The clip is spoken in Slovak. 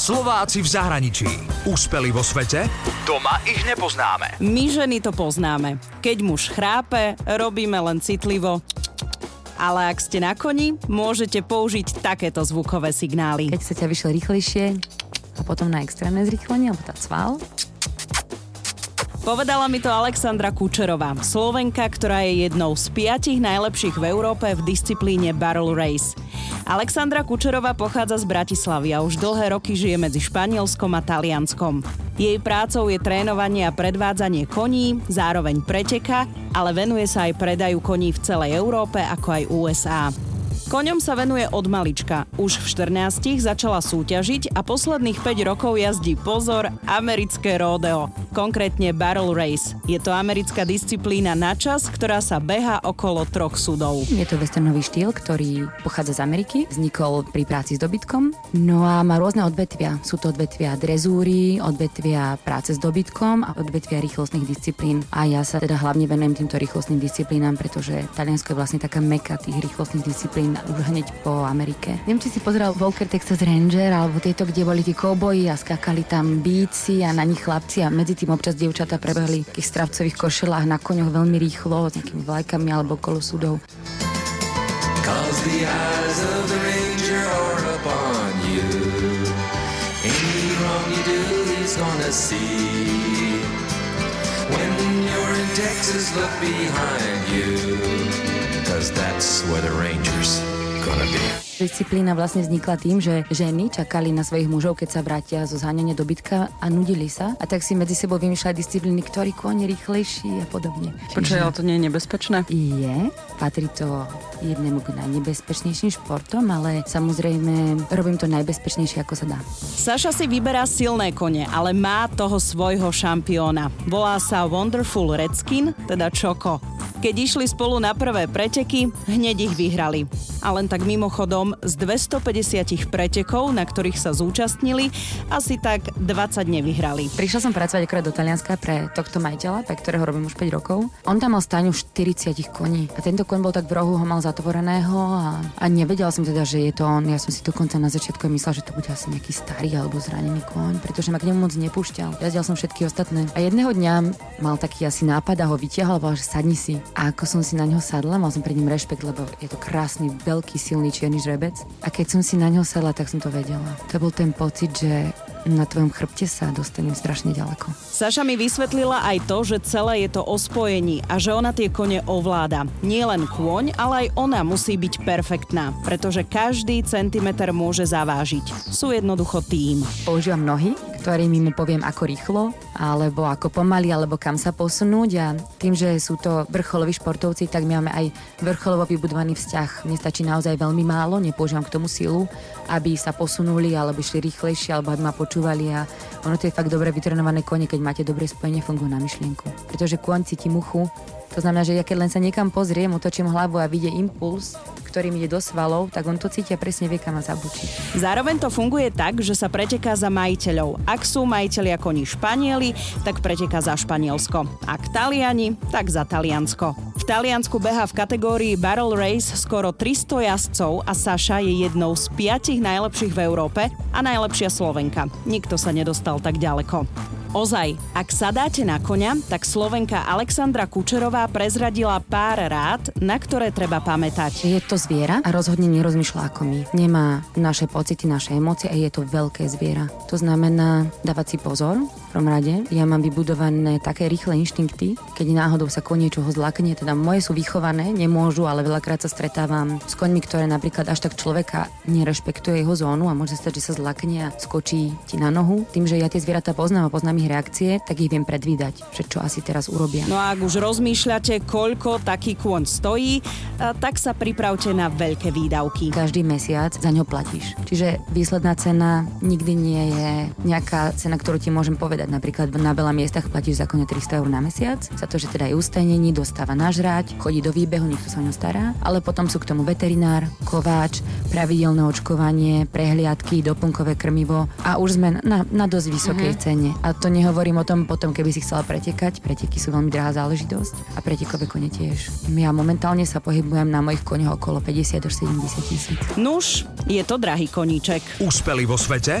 Slováci v zahraničí. Úspeli vo svete? Doma ich nepoznáme. My ženy to poznáme. Keď muž chrápe, robíme len citlivo ale ak ste na koni, môžete použiť takéto zvukové signály. Keď chcete vyšlo rýchlejšie a potom na extrémne zrýchlenie, alebo tá cval, Povedala mi to Alexandra Kučerová, Slovenka, ktorá je jednou z piatich najlepších v Európe v disciplíne Barrel Race. Alexandra Kučerová pochádza z Bratislavy a už dlhé roky žije medzi Španielskom a Talianskom. Jej prácou je trénovanie a predvádzanie koní, zároveň preteka, ale venuje sa aj predaju koní v celej Európe ako aj USA. Koňom sa venuje od malička. Už v 14 začala súťažiť a posledných 5 rokov jazdí pozor americké rodeo, konkrétne Barrel Race. Je to americká disciplína na čas, ktorá sa beha okolo troch sudov. Je to westernový štýl, ktorý pochádza z Ameriky, vznikol pri práci s dobytkom, no a má rôzne odvetvia. Sú to odvetvia drezúry, odvetvia práce s dobytkom a odvetvia rýchlostných disciplín. A ja sa teda hlavne venujem týmto rýchlostným disciplínám, pretože Taliansko je vlastne taká meka tých rýchlostných disciplín už hneď po Amerike. Neviem, či si pozeral Walker Texas Ranger alebo tieto, kde boli tí kouboji a skakali tam bíci a na nich chlapci a medzi tým občas dievčatá prebehli v takých stravcových košelách na koňoch veľmi rýchlo s nejakými vlajkami alebo kolo súdov. Texas, look behind you Cause that's where the Rangers gonna be. Disciplína vlastne vznikla tým, že ženy čakali na svojich mužov, keď sa vrátia zo zháňania dobytka a nudili sa. A tak si medzi sebou vymýšľali disciplíny, ktorý kôň je rýchlejší a podobne. Počkaj, ale to nie je nebezpečné? Je, patrí to jednému k najnebezpečnejším športom, ale samozrejme robím to najbezpečnejšie, ako sa dá. Saša si vyberá silné kone, ale má toho svojho šampióna. Volá sa Wonderful Redskin, teda Čoko. Keď išli spolu na prvé preteky, hneď ich vyhrali. A len tak mimochodom, z 250 pretekov, na ktorých sa zúčastnili, asi tak 20 nevyhrali. Prišla som pracovať akorát do Talianska pre tohto majiteľa, pre ktorého robím už 5 rokov. On tam mal stáňu 40 koní a tento koň bol tak v rohu, ho mal zatvoreného a, a nevedela som teda, že je to on. Ja som si dokonca na začiatku myslela, že to bude asi nejaký starý alebo zranený koň, pretože ma k nemu moc nepúšťal. Jazdil som všetky ostatné. A jedného dňa mal taký asi nápad a ho vytiahol a že sadni si. A ako som si na ňo sadla, mal som pred ním rešpekt, lebo je to krásny, veľký, silný čierny žrebec. A keď som si na ňo sadla, tak som to vedela. To bol ten pocit, že na tvojom chrbte sa dostanem strašne ďaleko. Saša mi vysvetlila aj to, že celé je to o spojení a že ona tie kone ovláda. Nie len kôň, ale aj ona musí byť perfektná, pretože každý centimeter môže zavážiť. Sú jednoducho tým. Používam nohy, ktorými mu poviem ako rýchlo, alebo ako pomaly, alebo kam sa posunúť a tým, že sú to vrcholoví športovci, tak my máme aj vrcholovo vybudovaný vzťah. Mne stačí naozaj veľmi málo, nepoužívam k tomu silu, aby sa posunuli, alebo išli rýchlejšie, alebo aby ma počúvali a ono to je fakt dobre vytrenované kone, keď máte dobré spojenie, fungujú na myšlienku. Pretože kôň cíti muchu, to znamená, že ja keď len sa niekam pozriem, otočím hlavu a vidie impuls, ktorý mi ide do svalov, tak on to cíti a presne vie, kam ma zabučí. Zároveň to funguje tak, že sa preteká za majiteľov. Ak sú majiteľia koní Španieli, tak preteká za Španielsko. Ak Taliani, tak za Taliansko. V Taliansku beha v kategórii Barrel Race skoro 300 jazdcov a Saša je jednou z piatich najlepších v Európe a najlepšia Slovenka. Nikto sa nedostal tak ďaleko. Ozaj, ak sa dáte na koňa, tak Slovenka Alexandra Kučerová prezradila pár rád, na ktoré treba pamätať. Je to zviera a rozhodne nerozmýšľa ako my. Nemá naše pocity, naše emócie a je to veľké zviera. To znamená dávať si pozor, prvom rade. Ja mám vybudované také rýchle inštinkty, keď náhodou sa kon niečoho zlakne, teda moje sú vychované, nemôžu, ale veľakrát sa stretávam s koňmi, ktoré napríklad až tak človeka nerešpektuje jeho zónu a môže stať, že sa zlakne a skočí ti na nohu. Tým, že ja tie zvieratá poznám a poznám ich reakcie, tak ich viem predvídať, že čo asi teraz urobia. No a ak už rozmýšľate, koľko taký kôň stojí, tak sa pripravte na veľké výdavky. Každý mesiac za ňo platíš. Čiže výsledná cena nikdy nie je nejaká cena, ktorú ti môžem povedať povedať. Napríklad na veľa miestach platíš zákone 300 eur na mesiac, za to, že teda je ustajnení, dostáva nažrať, chodí do výbehu, nikto sa o ňo stará, ale potom sú k tomu veterinár, kováč, pravidelné očkovanie, prehliadky, doplnkové krmivo a už sme na, na dosť vysokej uh-huh. cene. A to nehovorím o tom potom, keby si chcela pretekať, preteky sú veľmi drahá záležitosť a pretekové kone tiež. Ja momentálne sa pohybujem na mojich koňoch okolo 50 až 70 tisíc. Nuž, je to drahý koníček. Úspeli vo svete?